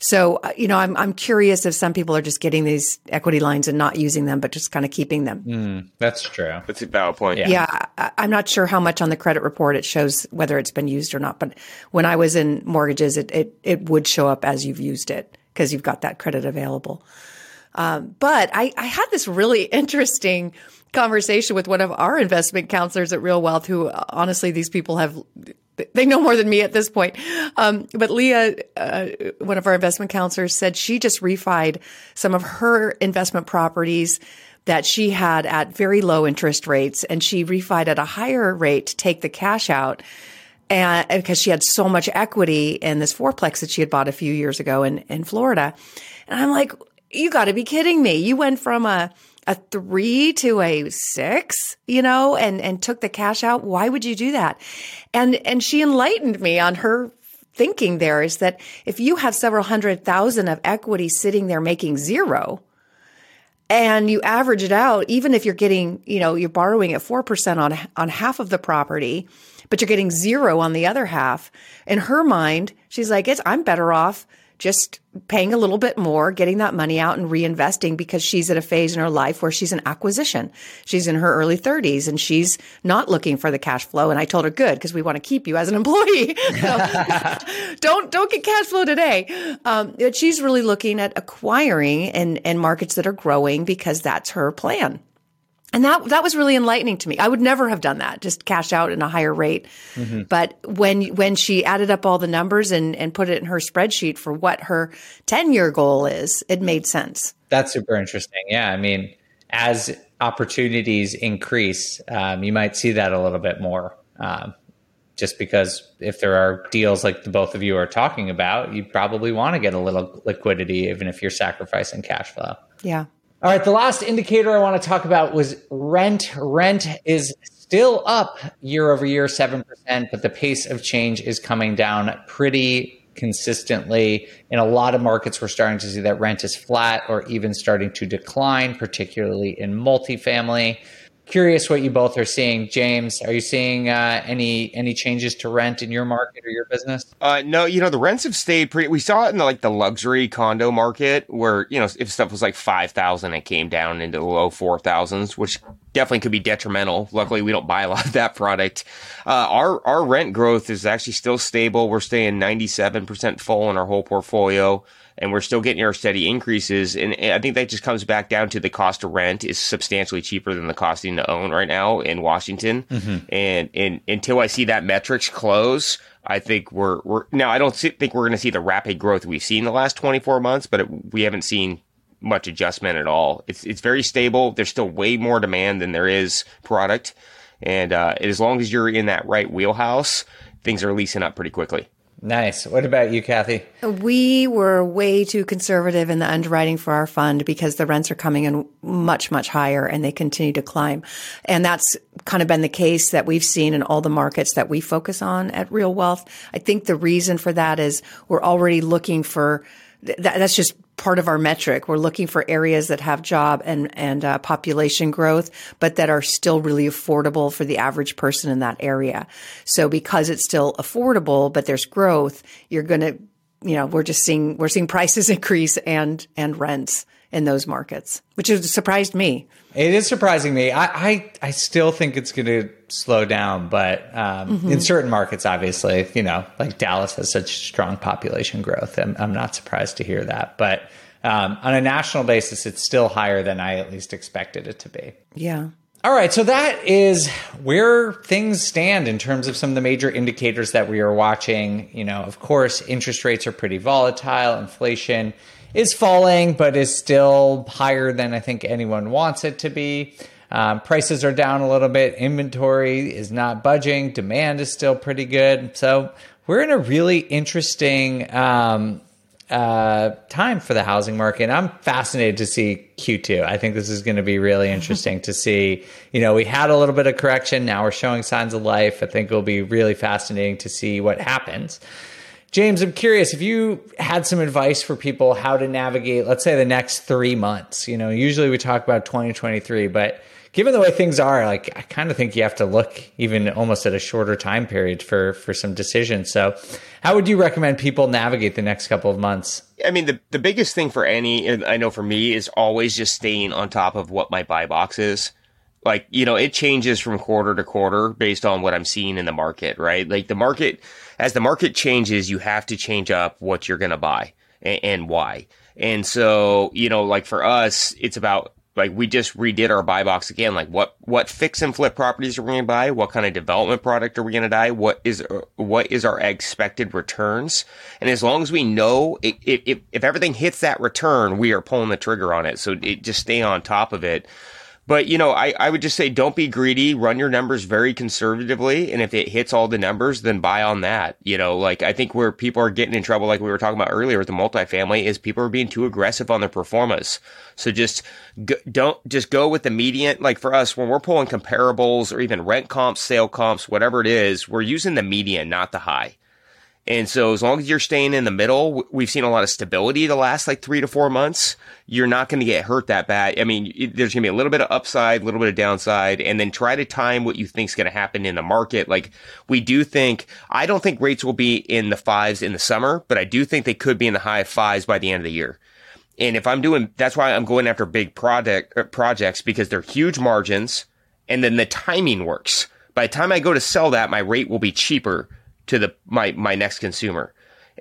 So, uh, you know, I'm, I'm curious if some people are just getting these equity lines and not using them, but just kind of keeping them.
Mm, that's true.
That's a valid point.
Yeah. yeah. I, I'm not sure how much on the credit report it shows whether it's been used or not. But when I was in mortgages, it, it, it would show up as you've used it because you've got that credit available. Um, but I, I had this really (laughs) interesting conversation with one of our investment counselors at Real Wealth, who honestly, these people have they know more than me at this point. Um, but Leah, uh, one of our investment counselors, said she just refied some of her investment properties that she had at very low interest rates, and she refied at a higher rate to take the cash out. And because she had so much equity in this fourplex that she had bought a few years ago in, in Florida. And I'm like, you got to be kidding me. You went from a, a three to a six, you know, and, and took the cash out. Why would you do that? And, and she enlightened me on her thinking there is that if you have several hundred thousand of equity sitting there making zero, and you average it out, even if you're getting, you know, you're borrowing at 4% on, on half of the property, but you're getting zero on the other half. In her mind, she's like, it's, I'm better off just paying a little bit more, getting that money out and reinvesting because she's at a phase in her life where she's an acquisition. She's in her early 30s and she's not looking for the cash flow. And I told her, good, because we want to keep you as an employee. (laughs) (laughs) don't, don't get cash flow today. Um, she's really looking at acquiring and, and markets that are growing because that's her plan. And that that was really enlightening to me. I would never have done that, just cash out in a higher rate. Mm-hmm. But when when she added up all the numbers and and put it in her spreadsheet for what her 10-year goal is, it made sense.
That's super interesting. Yeah, I mean, as opportunities increase, um, you might see that a little bit more. Um, just because if there are deals like the both of you are talking about, you probably want to get a little liquidity, even if you're sacrificing cash flow.
Yeah.
All right, the last indicator I want to talk about was rent. Rent is still up year over year, 7%, but the pace of change is coming down pretty consistently. In a lot of markets, we're starting to see that rent is flat or even starting to decline, particularly in multifamily curious what you both are seeing. James, are you seeing uh, any any changes to rent in your market or your business?
Uh, no, you know the rents have stayed pretty. We saw it in the, like the luxury condo market where you know if stuff was like five thousand, it came down into the low four thousands, which definitely could be detrimental. Luckily, we don't buy a lot of that product. Uh, our our rent growth is actually still stable. We're staying ninety seven percent full in our whole portfolio and we're still getting our steady increases. And I think that just comes back down to the cost of rent is substantially cheaper than the costing to own right now in Washington. Mm-hmm. And, and until I see that metrics close, I think we're, we're now, I don't see, think we're going to see the rapid growth we've seen the last 24 months, but it, we haven't seen much adjustment at all. It's, it's very stable. There's still way more demand than there is product. And, uh, as long as you're in that right wheelhouse, things are leasing up pretty quickly.
Nice. What about you, Kathy?
We were way too conservative in the underwriting for our fund because the rents are coming in much, much higher and they continue to climb. And that's kind of been the case that we've seen in all the markets that we focus on at Real Wealth. I think the reason for that is we're already looking for that's just part of our metric. We're looking for areas that have job and and uh, population growth, but that are still really affordable for the average person in that area. So because it's still affordable, but there's growth, you're going to, you know, we're just seeing we're seeing prices (laughs) increase and and rents in those markets, which has surprised me.
It is surprising me. I I, I still think it's going to slow down, but um, mm-hmm. in certain markets, obviously, you know, like Dallas has such strong population growth. I'm, I'm not surprised to hear that, but um, on a national basis, it's still higher than I at least expected it to be.
Yeah.
All right, so that is where things stand in terms of some of the major indicators that we are watching. You know, of course, interest rates are pretty volatile, inflation is falling, but is still higher than I think anyone wants it to be. Um, prices are down a little bit. Inventory is not budging. Demand is still pretty good. So we're in a really interesting um, uh, time for the housing market. I'm fascinated to see Q2. I think this is going to be really (laughs) interesting to see. You know, we had a little bit of correction. Now we're showing signs of life. I think it'll be really fascinating to see what happens. James, I'm curious if you had some advice for people how to navigate, let's say, the next three months. You know, usually we talk about 2023, but given the way things are, like I kind of think you have to look even almost at a shorter time period for for some decisions. So, how would you recommend people navigate the next couple of months?
I mean, the the biggest thing for any, I know for me, is always just staying on top of what my buy box is like you know it changes from quarter to quarter based on what i'm seeing in the market right like the market as the market changes you have to change up what you're going to buy and, and, why. And so you know like for us it's about like we just redid our buy box again. Like what what fix and flip properties are we going to buy? What kind of development product are we going to buy? What is what is our expected returns? And as long as we know if, if everything hits that return we are pulling the trigger on it. So it, just stay on top of it but, you know, I, I would just say don't be greedy, run your numbers very conservatively. And if it hits all the numbers, then buy on that. You know, like I think where people are getting in trouble, like we were talking about earlier with the multifamily, is people are being too aggressive on their pro formas. So just don't just go with the median. Like for us, when we're pulling comparables or even rent comps, sale comps, whatever it is, we're using the median, not the high. And so as long as you're staying in the middle, we've seen a lot of stability the last like three to four months. You're not going to get hurt that bad. I mean, there's going to be a little bit of upside, a little bit of downside, and then try to time what you think is going to happen in the market. Like we do think, I don't think rates will be in the fives in the summer, but I do think they could be in the high fives by the end of the year. And if I'm doing, that's why I'm going after big project uh, projects because they're huge margins and then the timing works. By the time I go to sell that, my rate will be cheaper to the, my, my next consumer.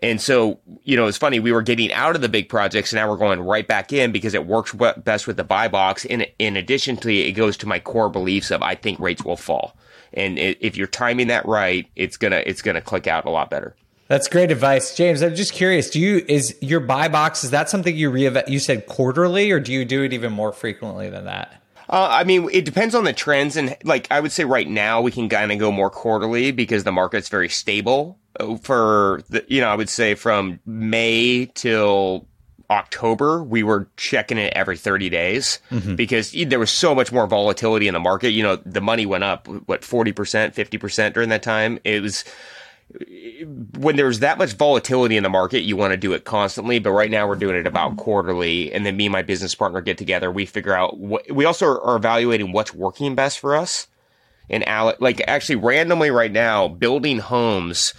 And so, you know, it's funny. We were getting out of the big projects and now we're going right back in because it works best with the buy box. In, in addition to it goes to my core beliefs of I think rates will fall. And if you're timing that right, it's to, it's to click out a lot better.
That's great advice, James. I'm just curious. Do you is your buy box? Is that something you re You said quarterly, or do you do it even more frequently than that?
Uh, I mean, it depends on the trends, and like I would say, right now we can kind of go more quarterly because the market's very stable. Uh, for the, you know, I would say from May till October, we were checking it every 30 days mm-hmm. because there was so much more volatility in the market. You know, the money went up, what, 40%, 50% during that time. It was, when there's that much volatility in the market, you want to do it constantly. But right now, we're doing it about mm-hmm. quarterly. And then me and my business partner get together. We figure out what we also are evaluating what's working best for us. And like actually randomly right now, building homes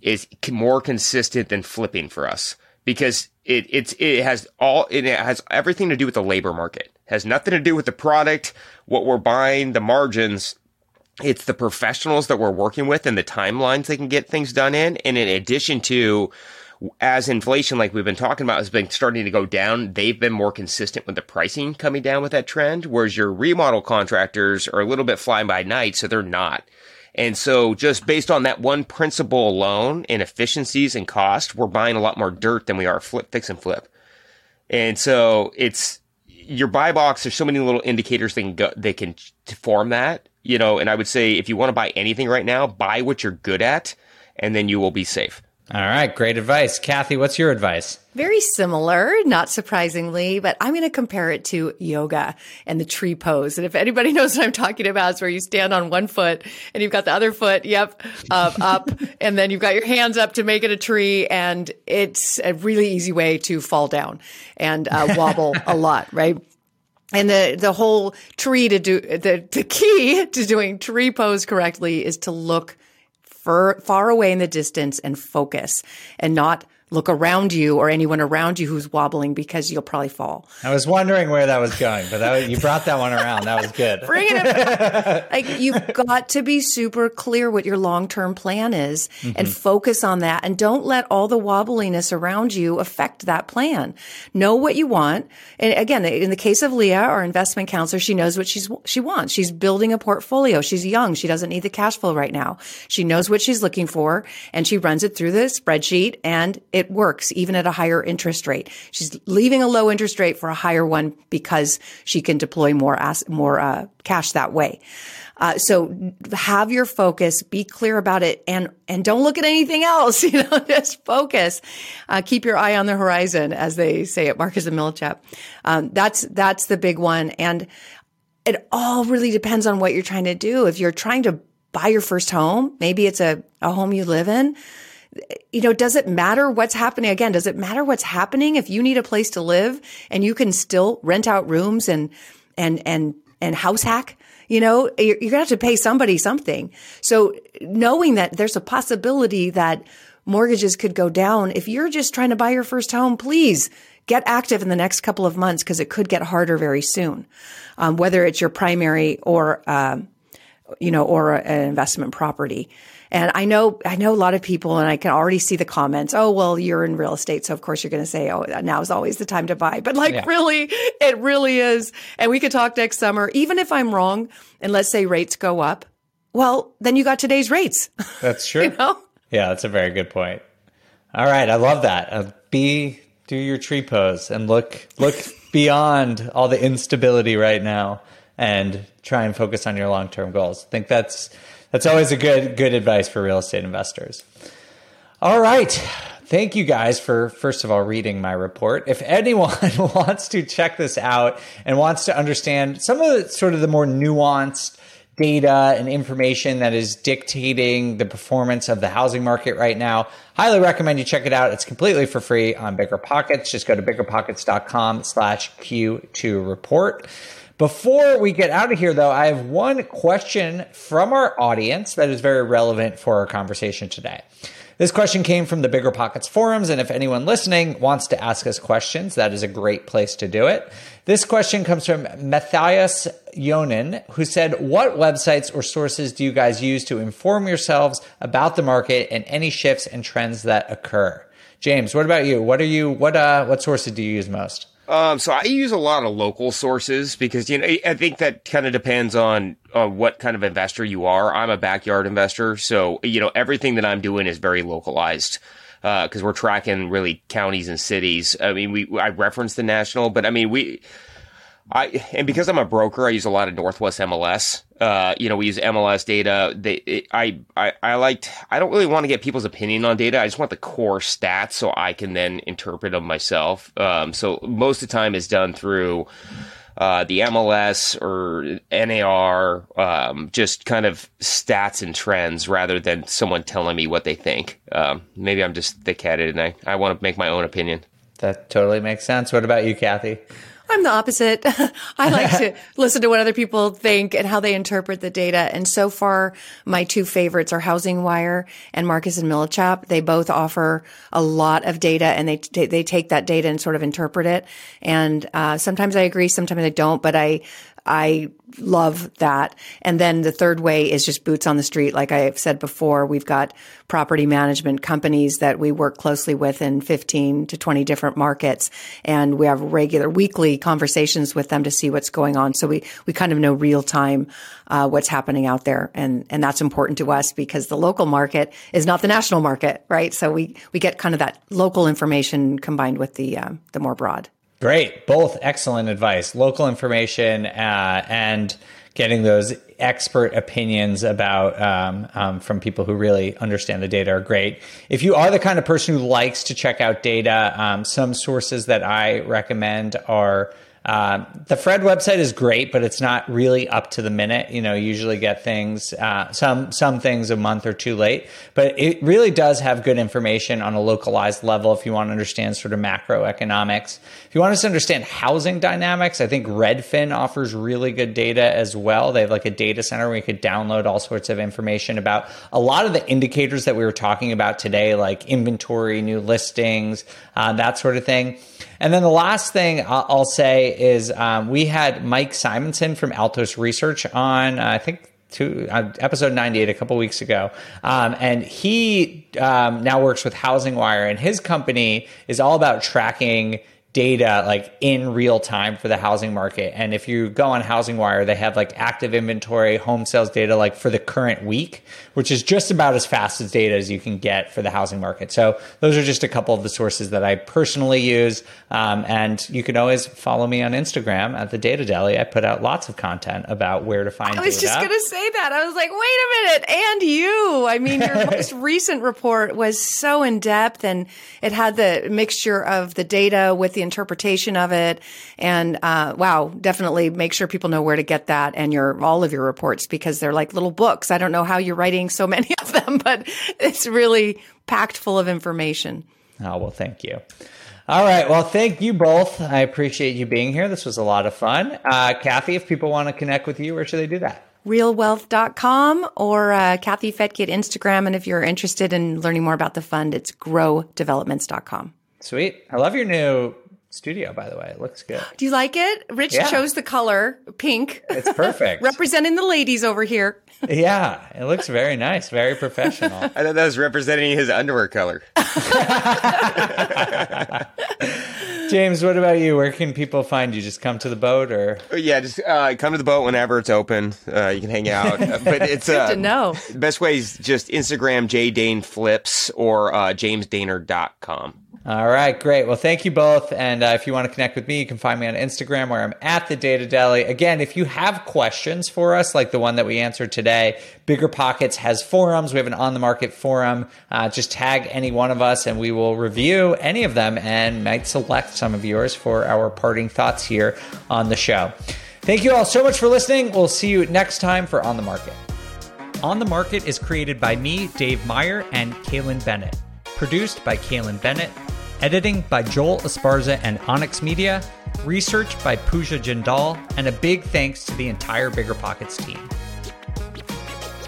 is more consistent than flipping for us because it it's it has all it has everything to do with the labor market. It has nothing to do with the product, what we're buying, the margins it's the professionals that we're working with and the timelines they can get things done in. And in addition to, as inflation, like we've been talking about, has been starting to go down, they've been more consistent with the pricing coming down with that trend. Whereas your remodel contractors are a little bit flying by night, so they're not. And so just based on that one principle alone in efficiencies and cost, we're buying a lot more dirt than we are flip, fix and flip. And so it's your buy box. There's so many little indicators they can go, they can form that you know, and I would say if you want to buy anything right now, buy what you're good at, and then you will be safe.
All right, great advice. Kathy, what's your advice?
Very similar, not surprisingly, but I'm going to compare it to yoga and the tree pose. And if anybody (laughs) knows what I'm talking about, it's where you stand on one foot and you've got the other foot, yep, uh, (laughs) up, and then you've got your hands up to make it a tree. And it's a really easy way to fall down and uh, wobble a lot, right? And the, the whole tree to do, the, the key to doing tree pose correctly is to look far, far away in the distance and focus and not look around you or anyone around you who's wobbling because you'll probably fall.
I was wondering where that was going, but that you brought that one around. That was good.
Bring it (laughs) like you've got to be super clear what your long-term plan is mm-hmm. and focus on that and don't let all the wobbliness around you affect that plan. Know what you want. And again, in the case of Leah, our investment counselor, she knows what she's she wants. She's building a portfolio. She's young. She doesn't need the cash flow right now. She knows what she's looking for and she runs it through the spreadsheet and it works even at a higher interest rate. She's leaving a low interest rate for a higher one because she can deploy more more uh, cash that way. Uh, so have your focus, be clear about it, and and don't look at anything else. (laughs) You know, just focus. Uh, keep your eye on the horizon, as they say at Marcus and Millichap. Um, that's that's the big one, and it all really depends on what you're trying to do. If you're trying to buy your first home, maybe it's a, a home you live in you know, does it matter what's happening? Again, does it matter what's happening if you need a place to live and you can still rent out rooms and, and, and, and house hack? You know, you're, you're going to have to pay somebody something. So knowing that there's a possibility that mortgages could go down, if you're just trying to buy your first home, please get active in the next couple of months because it could get harder very soon. Um, whether it's your primary or, um, you know, or an investment property. And I know, I know a lot of people and I can already see the comments. Oh, well, you're in real estate. So of course you're going to say, oh, now is always the time to buy. But like yeah. really, it really is. And we could talk next summer, even if I'm wrong. And let's say rates go up. Well, then you got today's rates. (laughs)
That's true. you know? Yeah, that's a very good point. All right. I love that. Uh, be, do your tree pose and look, look (laughs) beyond all the instability right now and try and focus on your long-term goals. I think that's, that's always a good good advice for real estate investors. All right. Thank you guys for first of all reading my report. If anyone (laughs) wants to check this out and wants to understand some of the sort of the more nuanced data and information that is dictating the performance of the housing market right now. Highly recommend you check it out. It's completely for free on Bigger Pockets. Just go to biggerpockets.com slash Q2 report. Before we get out of here, though, I have one question from our audience that is very relevant for our conversation today. This question came from the Bigger Pockets forums, and if anyone listening wants to ask us questions, that is a great place to do it. This question comes from Matthias Yonen, who said, What websites or sources do you guys use to inform yourselves about the market and any shifts and trends that occur? James, what about you? What are you what uh what sources do you use most?
Um, so I use a lot of local sources because you know I think that kind of depends on what kind of investor you are. I'm a backyard investor, so you know everything that I'm doing is very localized because uh, we're tracking really counties and cities. I mean, we I reference the national, but I mean we I and because I'm a broker, I use a lot of Northwest MLS. Uh, you know, we use MLS data. They, it, I, I, I liked. I don't really want to get people's opinion on data. I just want the core stats so I can then interpret them myself. Um, so most of the time is done through uh, the MLS or NAR, um, just kind of stats and trends rather than someone telling me what they think. Um, maybe I'm just thick headed and I, I want to make my own opinion.
That totally makes sense. What about you, Kathy?
I'm the opposite. (laughs) I like to (laughs) listen to what other people think and how they interpret the data. And so far, my two favorites are Housing Wire and Marcus and Millichap. They both offer a lot of data and they, t- they take that data and sort of interpret it. And, uh, sometimes I agree, sometimes I don't, but I, I love that. And then the third way is just boots on the street. Like I've said before, we've got property management companies that we work closely with in 15 to 20 different markets. And we have regular weekly conversations with them to see what's going on. So we, we kind of know real time, uh, what's happening out there. And, and that's important to us because the local market is not the national market, right? So we, we get kind of that local information combined with the, uh, the more broad.
Great. Both excellent advice. Local information uh, and getting those expert opinions about um, um, from people who really understand the data are great. If you are the kind of person who likes to check out data, um, some sources that I recommend are uh, the FRED website is great, but it's not really up to the minute. You know, you usually get things uh, some some things a month or two late, but it really does have good information on a localized level. If you want to understand sort of macroeconomics, if you want to understand housing dynamics, I think Redfin offers really good data as well. They have like a data center where you could download all sorts of information about a lot of the indicators that we were talking about today, like inventory, new listings, uh, that sort of thing. And then the last thing I'll, say is um, we had Mike Simonsen from Altos Research on, uh, I think, to uh, episode 98 a couple weeks ago. Um, and he um, now works with Housing Wire, and his company is all about tracking data like in real time for the housing market. And if you go on Housing Wire, they have like active inventory, home sales data like for the current week, which is just about as fast as data as you can get for the housing market. So those are just a couple of the sources that I personally use. Um, and you can always follow me on Instagram at the Data Deli. I put out lots of content about where to find.
I was
data.
just going to say that. I was like, wait a minute, and you. I mean, your (laughs) most recent report was so in depth, and it had the mixture of the data with the interpretation of it. And uh, wow, definitely make sure people know where to get that and your all of your reports because they're like little books. I don't know how you're writing so (laughs) many of them, but it's really packed full of information.
Oh well, thank you. All right. Well, thank you both. I appreciate you being here. This was a lot of fun. Uh, Kathy, if people want to connect with you, where should they do that?
realwealth.com or uh, Kathy Fettke Instagram. And if you're interested in learning more about the fund, it's growdevelopments.com.
Sweet. I love your new studio, by the way. It looks good. (gasps)
Do you like it? Rich yeah. chose the color pink.
It's perfect. (laughs)
Representing the ladies over here. (laughs)
yeah, it looks very nice, very professional. (laughs)
I thought that was representing his underwear color.
James, what about you? Where can people find you? Just come to the boat, or
yeah, just uh, come to the boat whenever it's open. Uh, you can hang out, but it's
good uh, to know.
Best way is just Instagram J Dane Flips or uh, JamesDainard.com.
All right, great. Well, thank you both. And uh, if you want to connect with me, you can find me on Instagram where I'm at the Data Deli. Again, if you have questions for us, like the one that we answered today, Bigger Pockets has forums. We have an on the market forum. Uh, just tag any one of us and we will review any of them and might select some of yours for our parting thoughts here on the show. Thank you all so much for listening. We'll see you next time for On the Market. On the Market is created by me, Dave Meyer, and Kailyn Bennett. Produced by Kailyn Bennett. Editing by Joel Esparza and Onyx Media. Research by Pooja Jindal. And a big thanks to the entire Bigger Pockets team.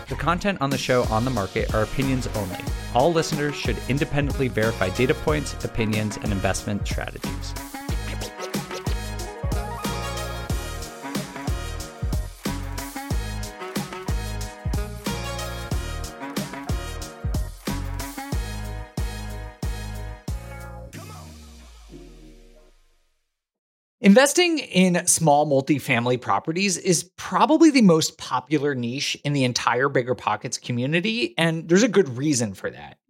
The content on the show On the Market are opinions only. All listeners should independently verify data points, opinions, and investment strategies. Investing in small multifamily properties is probably the most popular niche in the entire Bigger Pockets community, and there's a good reason for that.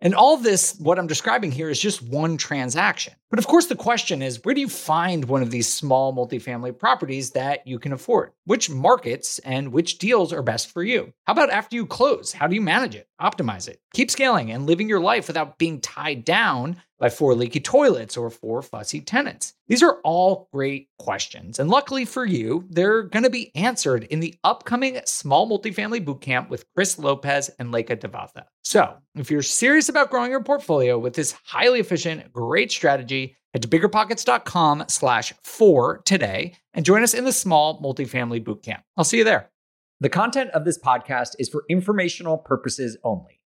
And all this, what I'm describing here, is just one transaction. But of course, the question is where do you find one of these small multifamily properties that you can afford? Which markets and which deals are best for you? How about after you close? How do you manage it, optimize it, keep scaling and living your life without being tied down by four leaky toilets or four fussy tenants? These are all great questions. And luckily for you, they're going to be answered in the upcoming Small Multifamily Bootcamp with Chris Lopez and Leka Devatha. So if you're serious about growing your portfolio with this highly efficient, great strategy, head to biggerpockets.com slash four today and join us in the Small Multifamily Bootcamp. I'll see you there. The content of this podcast is for informational purposes only.